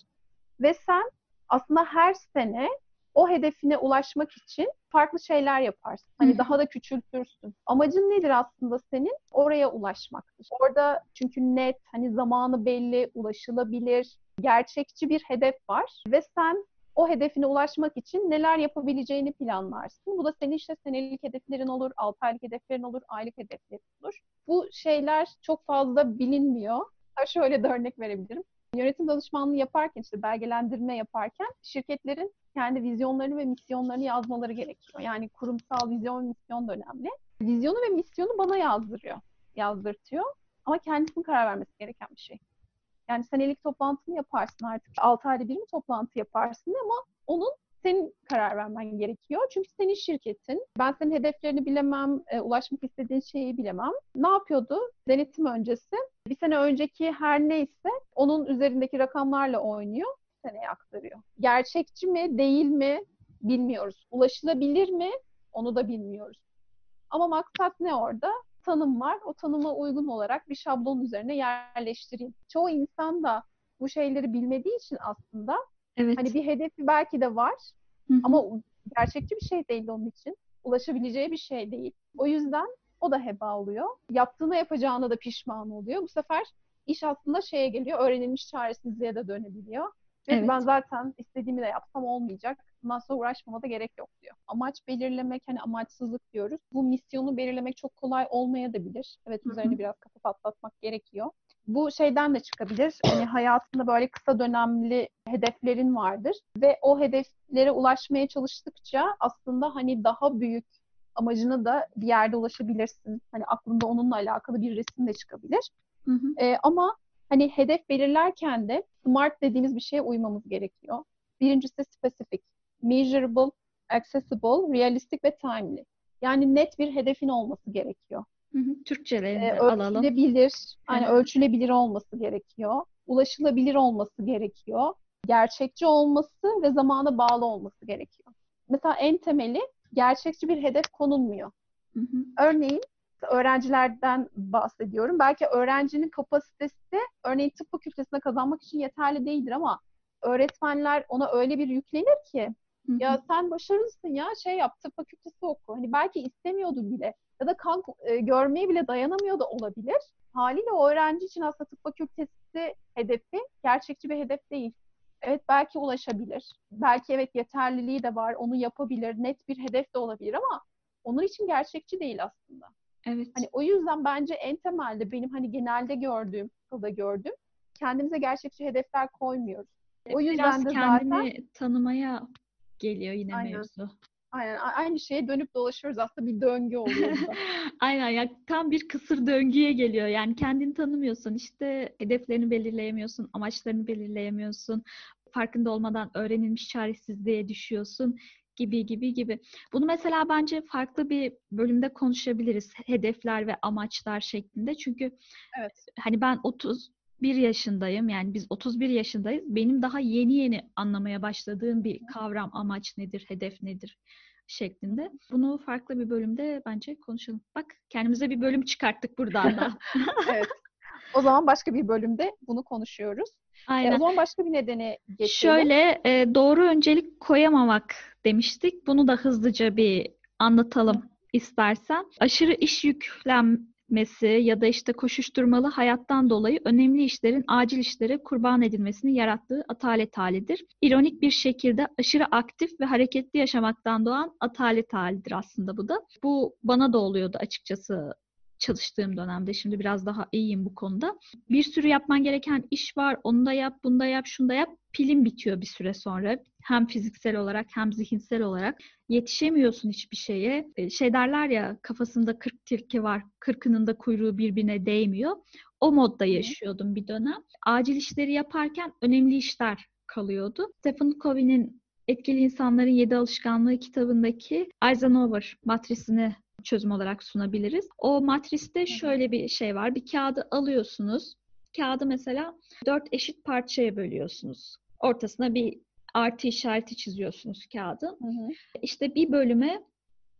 Ve sen aslında her sene o hedefine ulaşmak için farklı şeyler yaparsın. Hani daha da küçültürsün. Amacın nedir aslında senin? Oraya ulaşmaktır. Orada çünkü net, hani zamanı belli, ulaşılabilir, gerçekçi bir hedef var ve sen o hedefine ulaşmak için neler yapabileceğini planlarsın. Bu da senin işte senelik hedeflerin olur, 6 aylık hedeflerin olur, aylık hedeflerin olur. Bu şeyler çok fazla bilinmiyor. Ha şöyle de örnek verebilirim. Yönetim danışmanlığı yaparken işte belgelendirme yaparken şirketlerin kendi vizyonlarını ve misyonlarını yazmaları gerekiyor. Yani kurumsal vizyon ve misyon da önemli. Vizyonu ve misyonu bana yazdırıyor, yazdırtıyor. Ama kendisinin karar vermesi gereken bir şey. Yani senelik toplantını yaparsın artık. 6 ayda bir mi toplantı yaparsın ama onun senin karar vermen gerekiyor. Çünkü senin şirketin. Ben senin hedeflerini bilemem, e, ulaşmak istediğin şeyi bilemem. Ne yapıyordu? Denetim öncesi. Bir sene önceki her neyse onun üzerindeki rakamlarla oynuyor. Seneye aktarıyor. Gerçekçi mi, değil mi bilmiyoruz. Ulaşılabilir mi? Onu da bilmiyoruz. Ama maksat ne orada? tanım var. O tanıma uygun olarak bir şablon üzerine yerleştireyim. Çoğu insan da bu şeyleri bilmediği için aslında evet. hani bir hedefi belki de var Hı-hı. ama gerçekçi bir şey değil onun için. Ulaşabileceği bir şey değil. O yüzden o da heba oluyor. Yaptığına yapacağına da pişman oluyor. Bu sefer iş aslında şeye geliyor, öğrenilmiş çaresizliğe de dönebiliyor. Evet. Ben zaten istediğimi de yapsam olmayacak. Bundan sonra uğraşmama da gerek yok diyor. Amaç belirlemek hani amaçsızlık diyoruz. Bu misyonu belirlemek çok kolay olmayabilir. Evet üzerine biraz kafa patlatmak gerekiyor. Bu şeyden de çıkabilir. Hani hayatında böyle kısa dönemli hedeflerin vardır ve o hedeflere ulaşmaya çalıştıkça aslında hani daha büyük amacına da bir yerde ulaşabilirsin. Hani aklında onunla alakalı bir resim de çıkabilir. Hı hı. Ee, ama hani hedef belirlerken de SMART dediğimiz bir şeye uymamız gerekiyor. Birincisi specific, measurable, accessible, realistic ve timely. Yani net bir hedefin olması gerekiyor. Hı hı, Türkçelerini ee, alalım. Ölçülebilir, yani ölçülebilir olması gerekiyor. Ulaşılabilir olması gerekiyor. Gerçekçi olması ve zamana bağlı olması gerekiyor. Mesela en temeli gerçekçi bir hedef konulmuyor. Hı hı. Örneğin öğrencilerden bahsediyorum. Belki öğrencinin kapasitesi örneğin tıp fakültesine kazanmak için yeterli değildir ama öğretmenler ona öyle bir yüklenir ki ya sen başarılısın ya şey yap tıp fakültesi oku. Hani belki istemiyordu bile ya da kan e, görmeye bile dayanamıyor da olabilir. Haliyle o öğrenci için aslında tıp fakültesi hedefi gerçekçi bir hedef değil. Evet belki ulaşabilir. Belki evet yeterliliği de var. Onu yapabilir. Net bir hedef de olabilir ama onun için gerçekçi değil aslında. Evet. Hani o yüzden bence en temelde benim hani genelde gördüğüm, da gördüğüm kendimize gerçekçi hedefler koymuyoruz. O yüzden Biraz de kendini zaten tanımaya geliyor yine Aynen. mevzu. Aynen. Aynı şeye dönüp dolaşıyoruz. Aslında bir döngü oluyor. Aynen. Ya tam bir kısır döngüye geliyor. Yani kendini tanımıyorsun. işte hedeflerini belirleyemiyorsun. Amaçlarını belirleyemiyorsun. Farkında olmadan öğrenilmiş çaresizliğe düşüyorsun gibi gibi gibi. Bunu mesela bence farklı bir bölümde konuşabiliriz. Hedefler ve amaçlar şeklinde. Çünkü evet. hani ben 31 yaşındayım. Yani biz 31 yaşındayız. Benim daha yeni yeni anlamaya başladığım bir kavram amaç nedir, hedef nedir şeklinde. Bunu farklı bir bölümde bence konuşalım. Bak kendimize bir bölüm çıkarttık buradan da. evet. O zaman başka bir bölümde bunu konuşuyoruz. Aynen. E, o zaman başka bir nedeni geçelim. Şöyle e, doğru öncelik koyamamak demiştik. Bunu da hızlıca bir anlatalım istersen. Aşırı iş yüklenmesi ya da işte koşuşturmalı hayattan dolayı önemli işlerin acil işlere kurban edilmesini yarattığı atalet halidir. İronik bir şekilde aşırı aktif ve hareketli yaşamaktan doğan atalet halidir aslında bu da. Bu bana da oluyordu açıkçası çalıştığım dönemde. Şimdi biraz daha iyiyim bu konuda. Bir sürü yapman gereken iş var. Onu da yap, bunu da yap, şunu da yap. Pilin bitiyor bir süre sonra. Hem fiziksel olarak hem zihinsel olarak. Yetişemiyorsun hiçbir şeye. E, Şey derler ya kafasında 40 tilki var. Kırkının da kuyruğu birbirine değmiyor. O modda yaşıyordum bir dönem. Acil işleri yaparken önemli işler kalıyordu. Stephen Covey'nin Etkili İnsanların Yedi Alışkanlığı kitabındaki Eisenhower matrisini çözüm olarak sunabiliriz. O matriste şöyle bir şey var. Bir kağıdı alıyorsunuz. Kağıdı mesela dört eşit parçaya bölüyorsunuz. Ortasına bir artı işareti çiziyorsunuz kağıdın. Hı hı. İşte bir bölüme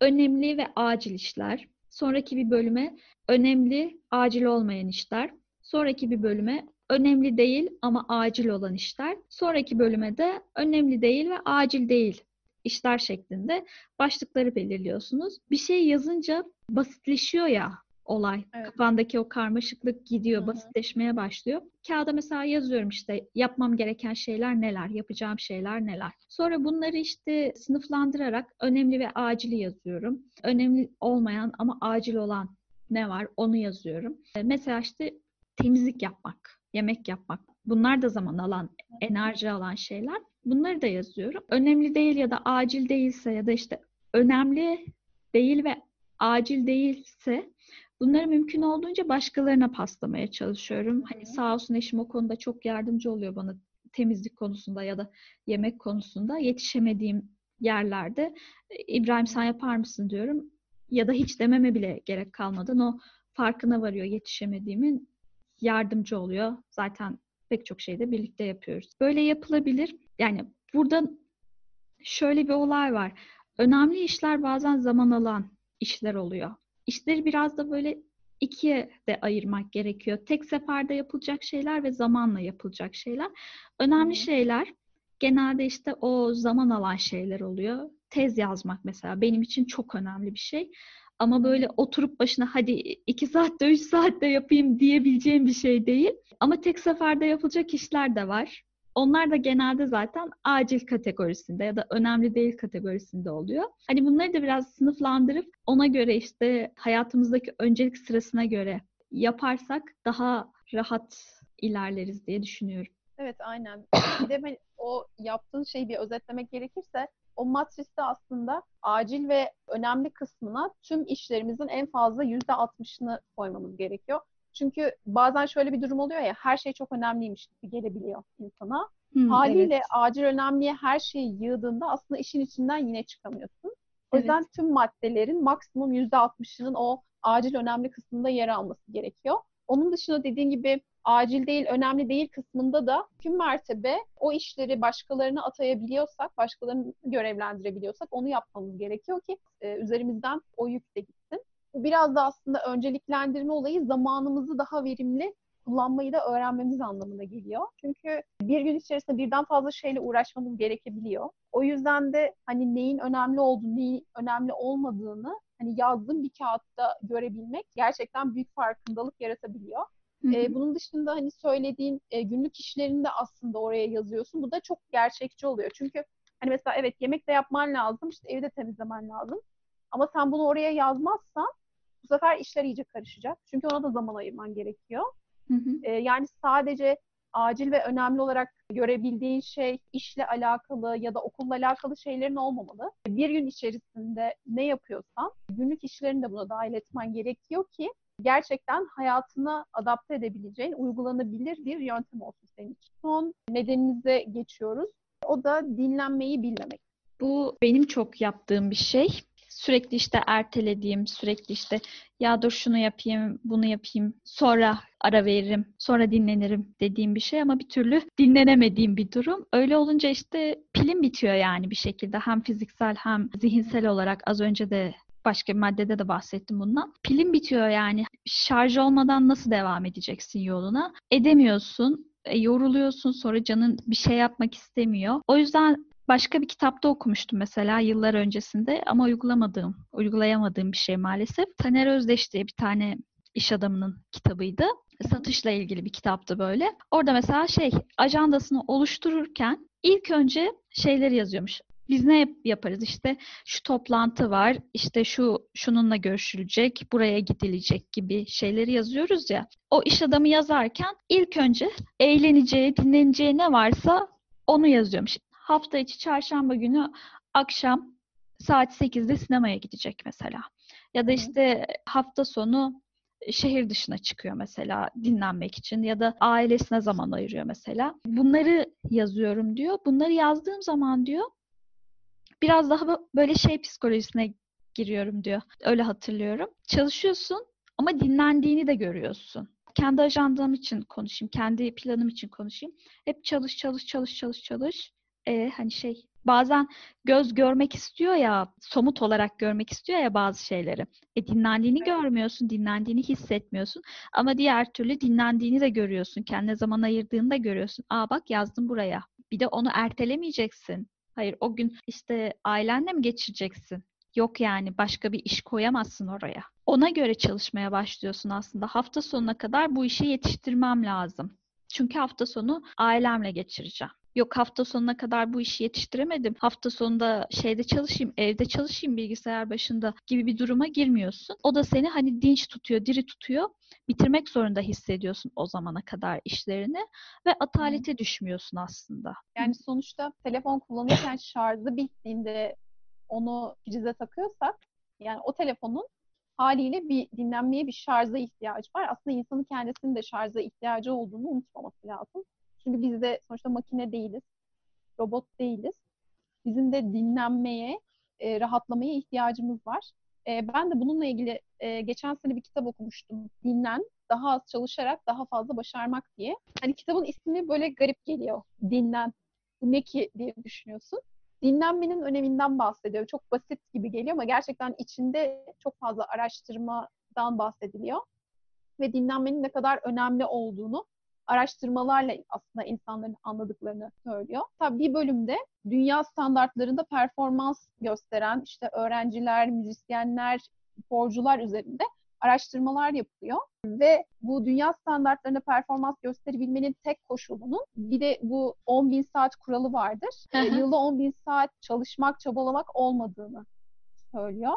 önemli ve acil işler. Sonraki bir bölüme önemli, acil olmayan işler. Sonraki bir bölüme önemli değil ama acil olan işler. Sonraki bölüme de önemli değil ve acil değil işler şeklinde başlıkları belirliyorsunuz. Bir şey yazınca basitleşiyor ya olay. Evet. Kafandaki o karmaşıklık gidiyor, Hı hı. basitleşmeye başlıyor. Kağıda mesela yazıyorum işte yapmam gereken şeyler neler, yapacağım şeyler neler. Sonra bunları işte sınıflandırarak önemli ve acili yazıyorum. Önemli olmayan ama acil olan ne var onu yazıyorum. E, Mesela işte temizlik yapmak, yemek yapmak. Bunlar da zaman alan, enerji alan şeyler. Bunları da yazıyorum. Önemli değil ya da acil değilse ya da işte önemli değil ve acil değilse bunları mümkün olduğunca başkalarına paslamaya çalışıyorum. Hani sağ olsun eşim o konuda çok yardımcı oluyor bana temizlik konusunda ya da yemek konusunda. Yetişemediğim yerlerde "E, İbrahim sen yapar mısın diyorum. Ya da hiç dememe bile gerek kalmadan o farkına varıyor yetişemediğimin yardımcı oluyor. Zaten pek çok şeyde birlikte yapıyoruz. Böyle yapılabilir. Yani burada şöyle bir olay var. Önemli işler bazen zaman alan işler oluyor. İşleri biraz da böyle ikiye de ayırmak gerekiyor. Tek seferde yapılacak şeyler ve zamanla yapılacak şeyler. Önemli hı. şeyler genelde işte o zaman alan şeyler oluyor. Tez yazmak mesela benim için çok önemli bir şey. Ama böyle oturup başına hadi iki saatte, üç saatte yapayım diyebileceğim bir şey değil. Ama tek seferde yapılacak işler de var. Onlar da genelde zaten acil kategorisinde ya da önemli değil kategorisinde oluyor. Hani bunları da biraz sınıflandırıp ona göre işte hayatımızdaki öncelik sırasına göre yaparsak daha rahat ilerleriz diye düşünüyorum. Evet aynen. Bir de o yaptığın şeyi bir özetlemek gerekirse o matriste aslında acil ve önemli kısmına tüm işlerimizin en fazla yüzde altmışını koymamız gerekiyor. Çünkü bazen şöyle bir durum oluyor ya her şey çok önemliymiş gibi gelebiliyor insana. Hı, Haliyle evet. acil önemliye her şeyi yığdığında aslında işin içinden yine çıkamıyorsun. O yüzden Evet. tüm maddelerin maksimum yüzde altmışının o acil önemli kısmında yer alması gerekiyor. Onun dışında dediğin gibi acil değil, önemli değil kısmında da tüm mertebe o işleri başkalarına atayabiliyorsak, başkalarını görevlendirebiliyorsak onu yapmamız gerekiyor ki e, üzerimizden o yük de biraz da aslında önceliklendirme olayı zamanımızı daha verimli kullanmayı da öğrenmemiz anlamına geliyor. Çünkü bir gün içerisinde birden fazla şeyle uğraşmamız gerekebiliyor. O yüzden de hani neyin önemli olduğunu, neyin önemli olmadığını hani yazdığım bir kağıtta görebilmek gerçekten büyük farkındalık yaratabiliyor. Hı hı. Bunun dışında hani söylediğin e, günlük işlerini de aslında oraya yazıyorsun. Bu da çok gerçekçi oluyor. Çünkü hani mesela evet yemek de yapman lazım, işte evi de temizlemen lazım. Ama sen bunu oraya yazmazsan bu sefer işler iyice karışacak. Çünkü ona da zaman ayırman gerekiyor. Hı hı. Ee, yani sadece acil ve önemli olarak görebildiğin şey işle alakalı ya da okulla alakalı şeylerin olmamalı. Bir gün içerisinde ne yapıyorsan günlük işlerini de buna dahil etmen gerekiyor ki gerçekten hayatına adapte edebileceğin, uygulanabilir bir yöntem olsun senin için. Son nedenimize geçiyoruz. O da dinlenmeyi bilmemek. Bu benim çok yaptığım bir şey. Sürekli işte ertelediğim, sürekli işte ya dur şunu yapayım, bunu yapayım, sonra ara veririm, sonra dinlenirim dediğim bir şey ama bir türlü dinlenemediğim bir durum. Öyle olunca işte pilim bitiyor yani bir şekilde hem fiziksel hem zihinsel olarak az önce de başka bir maddede de bahsettim bundan. Pilin bitiyor yani. Şarj olmadan nasıl devam edeceksin yoluna? Edemiyorsun. E, yoruluyorsun sonra canın bir şey yapmak istemiyor. O yüzden başka bir kitapta okumuştum mesela yıllar öncesinde ama uygulamadığım, uygulayamadığım bir şey maalesef. Taner Özdeş diye bir tane iş adamının kitabıydı. Satışla ilgili bir kitaptı böyle. Orada mesela şey ajandasını oluştururken ilk önce şeyleri yazıyormuş. Biz ne yap- yaparız? İşte şu toplantı var, işte şu şununla görüşülecek, buraya gidilecek gibi şeyleri yazıyoruz ya. O iş adamı yazarken ilk önce eğleneceği, dinleneceği ne varsa onu yazıyorum. Hafta içi çarşamba günü akşam saat 8'de sinemaya gidecek mesela. Ya da işte hafta sonu şehir dışına çıkıyor mesela dinlenmek için ya da ailesine zaman ayırıyor mesela. Bunları yazıyorum diyor. Bunları yazdığım zaman diyor biraz daha bö- böyle şey psikolojisine giriyorum diyor. Öyle hatırlıyorum. Çalışıyorsun ama dinlendiğini de görüyorsun. Kendi ajandam için konuşayım, kendi planım için konuşayım. Hep çalış, çalış, çalış, çalış, çalış. Ee, hani şey bazen göz görmek istiyor ya, somut olarak görmek istiyor ya bazı şeyleri. E dinlendiğini görmüyorsun, dinlendiğini hissetmiyorsun. Ama diğer türlü dinlendiğini de görüyorsun. Kendine zaman ayırdığını da görüyorsun. Aa bak yazdım buraya. Bir de onu ertelemeyeceksin. Hayır o gün işte ailenle mi geçireceksin? Yok yani başka bir iş koyamazsın oraya. Ona göre çalışmaya başlıyorsun aslında. Hafta sonuna kadar bu işi yetiştirmem lazım. Çünkü hafta sonu ailemle geçireceğim. Yok hafta sonuna kadar bu işi yetiştiremedim. Hafta sonunda şeyde çalışayım, evde çalışayım bilgisayar başında gibi bir duruma girmiyorsun. O da seni hani dinç tutuyor, diri tutuyor. Bitirmek zorunda hissediyorsun o zamana kadar işlerini ve atalete düşmüyorsun aslında. Yani sonuçta telefon kullanırken şarjı bittiğinde onu prize takıyorsak yani o telefonun haliyle bir dinlenmeye bir şarja ihtiyacı var. Aslında insanın kendisinin de şarja ihtiyacı olduğunu unutmaması lazım. Çünkü biz de sonuçta makine değiliz, robot değiliz. Bizim de dinlenmeye, e, rahatlamaya ihtiyacımız var. E, ben de bununla ilgili e, geçen sene bir kitap okumuştum. Dinlen, daha az çalışarak daha fazla başarmak diye. Hani kitabın ismi böyle garip geliyor. Dinlen. Bu ne ki diye düşünüyorsun. Dinlenmenin öneminden bahsediyor. Çok basit gibi geliyor ama gerçekten içinde çok fazla araştırmadan bahsediliyor. Ve dinlenmenin ne kadar önemli olduğunu araştırmalarla aslında insanların anladıklarını söylüyor. Tabii bir bölümde dünya standartlarında performans gösteren işte öğrenciler, müzisyenler, sporcular üzerinde araştırmalar yapılıyor ve bu dünya standartlarına performans gösterebilmenin tek koşulunun bir de bu 10 bin saat kuralı vardır. E, Yılda 10 bin saat çalışmak, çabalamak olmadığını söylüyor.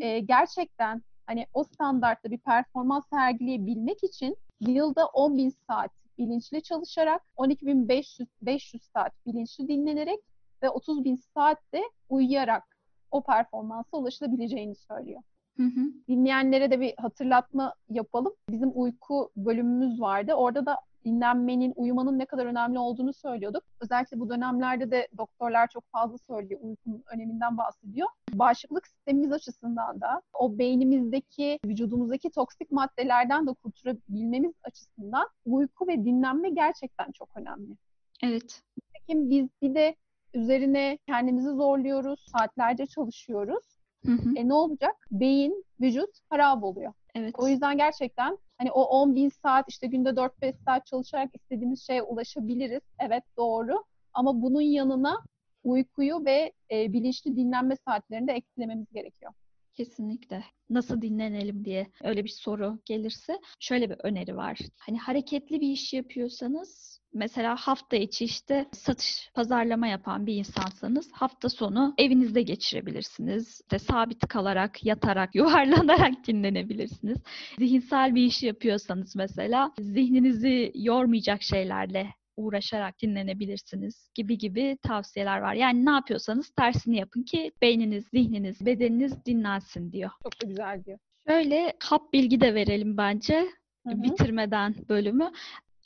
E, gerçekten hani o standartta bir performans sergileyebilmek için yılda 10 bin saat bilinçli çalışarak, 12.500 500 saat bilinçli dinlenerek ve 30 bin saat de uyuyarak o performansa ulaşılabileceğini söylüyor Hı hı. dinleyenlere de bir hatırlatma yapalım. Bizim uyku bölümümüz vardı. Orada da dinlenmenin, uyumanın ne kadar önemli olduğunu söylüyorduk. Özellikle bu dönemlerde de doktorlar çok fazla söylüyor, uykunun öneminden bahsediyor. Bağışıklık sistemimiz açısından da o beynimizdeki, vücudumuzdaki toksik maddelerden de kurtulabilmemiz açısından uyku ve dinlenme gerçekten çok önemli. Evet. Peki biz bir de üzerine kendimizi zorluyoruz, saatlerce çalışıyoruz. Hı hı. E ne olacak? Beyin, vücut harap oluyor. Evet. O yüzden gerçekten hani o 10 bin saat işte günde 4-5 saat çalışarak istediğimiz şeye ulaşabiliriz. Evet doğru. Ama bunun yanına uykuyu ve e, bilinçli dinlenme saatlerini de eklememiz gerekiyor. Kesinlikle. Nasıl dinlenelim diye öyle bir soru gelirse şöyle bir öneri var. Hani hareketli bir iş yapıyorsanız mesela hafta içi işte satış, pazarlama yapan bir insansanız hafta sonu evinizde geçirebilirsiniz. İşte sabit kalarak, yatarak, yuvarlanarak dinlenebilirsiniz. Zihinsel bir iş yapıyorsanız mesela zihninizi yormayacak şeylerle uğraşarak dinlenebilirsiniz gibi gibi tavsiyeler var. Yani ne yapıyorsanız tersini yapın ki beyniniz, zihniniz, bedeniniz dinlensin diyor. Çok da güzel diyor. Şöyle hap bilgi de verelim bence Hı hı. bitirmeden bölümü.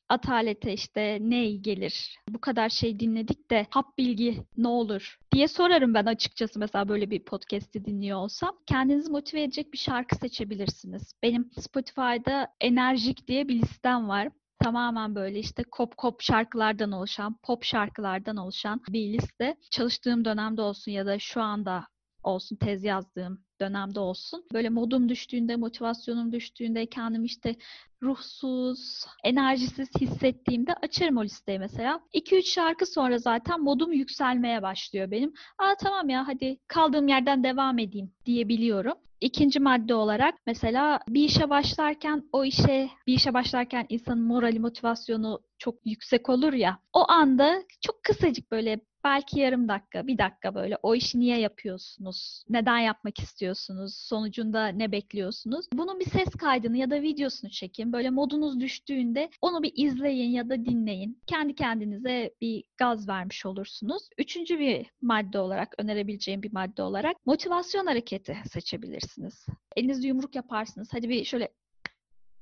Atalete işte ne gelir? Bu kadar şey dinledik de hap bilgi ne olur diye sorarım ben açıkçası mesela böyle bir podcast'i dinliyor olsam. Kendinizi motive edecek bir şarkı seçebilirsiniz. Benim Spotify'da Enerjik diye bir listem var. Tamamen böyle işte kop kop şarkılardan oluşan, pop şarkılardan oluşan bir liste. Çalıştığım dönemde olsun ya da şu anda olsun, tez yazdığım dönemde olsun. Böyle modum düştüğünde, motivasyonum düştüğünde, kendimi işte ruhsuz, enerjisiz hissettiğimde açarım o listeyi mesela. 2-3 şarkı sonra zaten modum yükselmeye başlıyor benim. Aa tamam ya hadi kaldığım yerden devam edeyim diyebiliyorum. İkinci madde olarak mesela bir işe başlarken o işe bir işe başlarken insanın morali motivasyonu çok yüksek olur ya. O anda çok kısacık böyle Belki yarım dakika, bir dakika böyle. O işi niye yapıyorsunuz? Neden yapmak istiyorsunuz? Sonucunda ne bekliyorsunuz? Bunun bir ses kaydını ya da videosunu çekin. Böyle modunuz düştüğünde onu bir izleyin ya da dinleyin. Kendi kendinize bir gaz vermiş olursunuz. Üçüncü bir madde olarak, önerebileceğim bir madde olarak motivasyon hareketi seçebilirsiniz. Elinizde yumruk yaparsınız. Hadi bir şöyle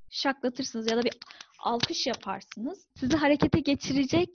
şaklatırsınız ya da bir alkış yaparsınız. Sizi harekete geçirecek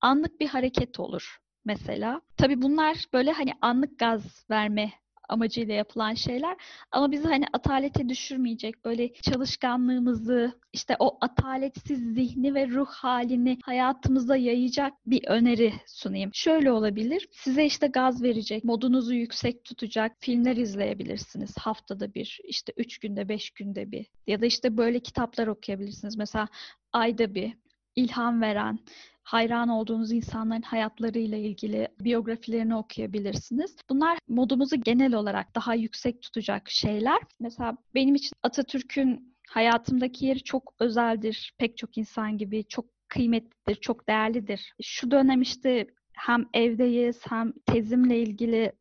anlık bir hareket olur mesela. Tabii bunlar böyle hani anlık gaz verme amacıyla yapılan şeyler ama bizi hani atalete düşürmeyecek böyle çalışkanlığımızı işte o ataletsiz zihni ve ruh halini hayatımıza yayacak bir öneri sunayım. Şöyle olabilir. Size işte gaz verecek, modunuzu yüksek tutacak filmler izleyebilirsiniz. Haftada bir, işte üç günde, beş günde bir. Ya da işte böyle kitaplar okuyabilirsiniz. Mesela ayda bir ilham veren, hayran olduğunuz insanların hayatlarıyla ilgili biyografilerini okuyabilirsiniz. Bunlar modumuzu genel olarak daha yüksek tutacak şeyler. Mesela benim için Atatürk'ün hayatımdaki yeri çok özeldir. Pek çok insan gibi çok kıymetlidir, çok değerlidir. Şu dönem işte hem evdeyiz hem tezimle ilgili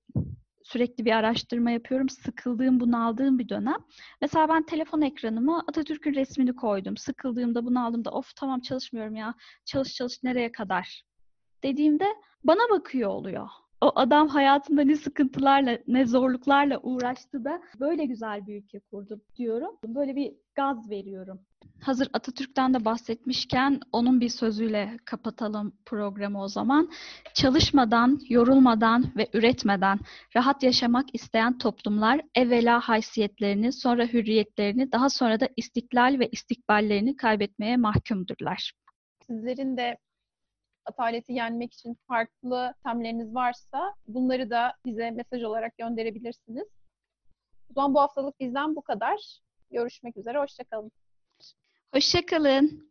sürekli bir araştırma yapıyorum. Sıkıldığım, bunaldığım bir dönem. Mesela ben telefon ekranıma Atatürk'ün resmini koydum. Sıkıldığımda, bunaldığımda of tamam çalışmıyorum ya. Çalış çalış nereye kadar? Dediğimde bana bakıyor oluyor. O adam hayatında ne sıkıntılarla, ne zorluklarla uğraştı da böyle güzel bir ülke kurdu diyorum. Böyle bir gaz veriyorum. Hazır Atatürk'ten de bahsetmişken onun bir sözüyle kapatalım programı o zaman. Çalışmadan, yorulmadan ve üretmeden rahat yaşamak isteyen toplumlar evvela haysiyetlerini, sonra hürriyetlerini, daha sonra da istiklal ve istikballerini kaybetmeye mahkumdurlar. Sizlerin de ataleti yenmek için farklı temleriniz varsa bunları da bize mesaj olarak gönderebilirsiniz. O zaman bu haftalık bizden bu kadar. Görüşmek üzere, hoşçakalın. Hoşçakalın.